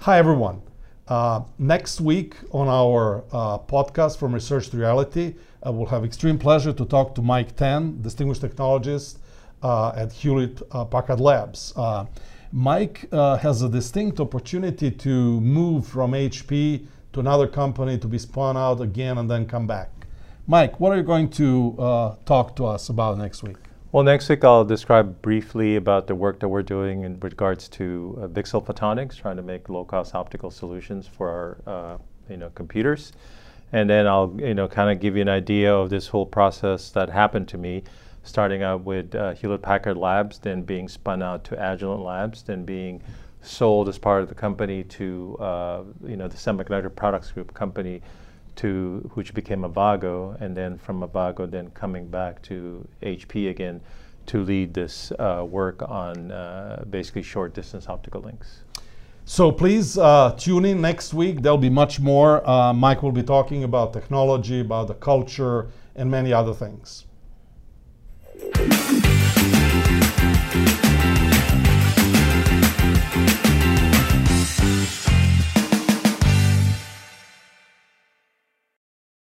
Hi, everyone. Uh, next week on our uh, podcast from Research to Reality, I will have extreme pleasure to talk to Mike Tan, distinguished technologist uh, at Hewlett uh, Packard Labs. Uh, Mike uh, has a distinct opportunity to move from HP to another company to be spun out again and then come back. Mike, what are you going to talk to us about next week? Well, next week I'll describe briefly about the work that we're doing in regards to uh, photonics, trying to make low-cost optical solutions for our, uh, you know, computers, and then I'll, you know, kind of give you an idea of this whole process that happened to me, starting out with uh, Hewlett Packard Labs, then being spun out to Agilent Labs, then being sold as part of the company to, uh, you know, the Semiconductor Products Group company to which became Avago, and then from Avago, then coming back to HP again to lead this uh, work on uh, basically short distance optical links. So please uh, tune in next week. There'll be much more. Uh, Mike will be talking about technology, about the culture, and many other things.